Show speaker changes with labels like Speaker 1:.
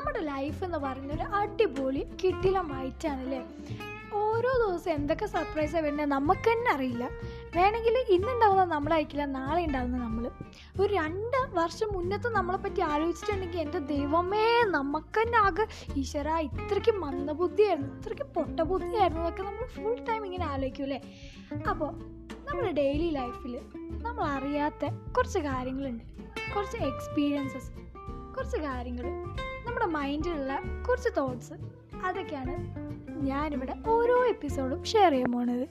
Speaker 1: നമ്മുടെ ലൈഫ് എന്ന് പറയുന്ന ഒരു അടിപൊളി കിട്ടിലമായിട്ടാണ് അല്ലേ ഓരോ ദിവസം എന്തൊക്കെ സർപ്രൈസാണ് വരുന്നത് നമുക്ക് തന്നെ അറിയില്ല. വേണമെങ്കിൽ ഇന്നുണ്ടാവുന്ന നമ്മളായിരിക്കില്ല നാളെ ഉണ്ടാവുന്ന നമ്മൾ ഒരു രണ്ട് വർഷം മുന്നത്തെ നമ്മളെ പറ്റി ആലോചിച്ചിട്ടുണ്ടെങ്കിൽ എന്റെ ദൈവമേ നമുക്ക് തന്നെ ആകെ ഈശ്വര ഇത്രയ്ക്ക് മന്ദബുദ്ധിയായിരുന്നു ഇത്രയ്ക്ക് പൊട്ടബുദ്ധിയായിരുന്നു എന്നൊക്കെ നമ്മൾ ഫുൾ ടൈം ഇങ്ങനെ ആലോചിക്കും അല്ലേ? അപ്പോൾ നമ്മുടെ ഡെയിലി ലൈഫിൽ നമ്മൾ അറിയാത്ത കുറച്ച് കാര്യങ്ങളുണ്ട്. കുറച്ച് എക്സ്പീരിയൻസസ് കുറച്ച് കാര്യങ്ങൾ നമ്മുടെ മൈൻഡിലുള്ള കുറച്ച് തോട്ട്സ് അതൊക്കെയാണ് ഞാനിവിടെ ഓരോ എപ്പിസോഡും ഷെയർ ചെയ്യാൻ പോണത്.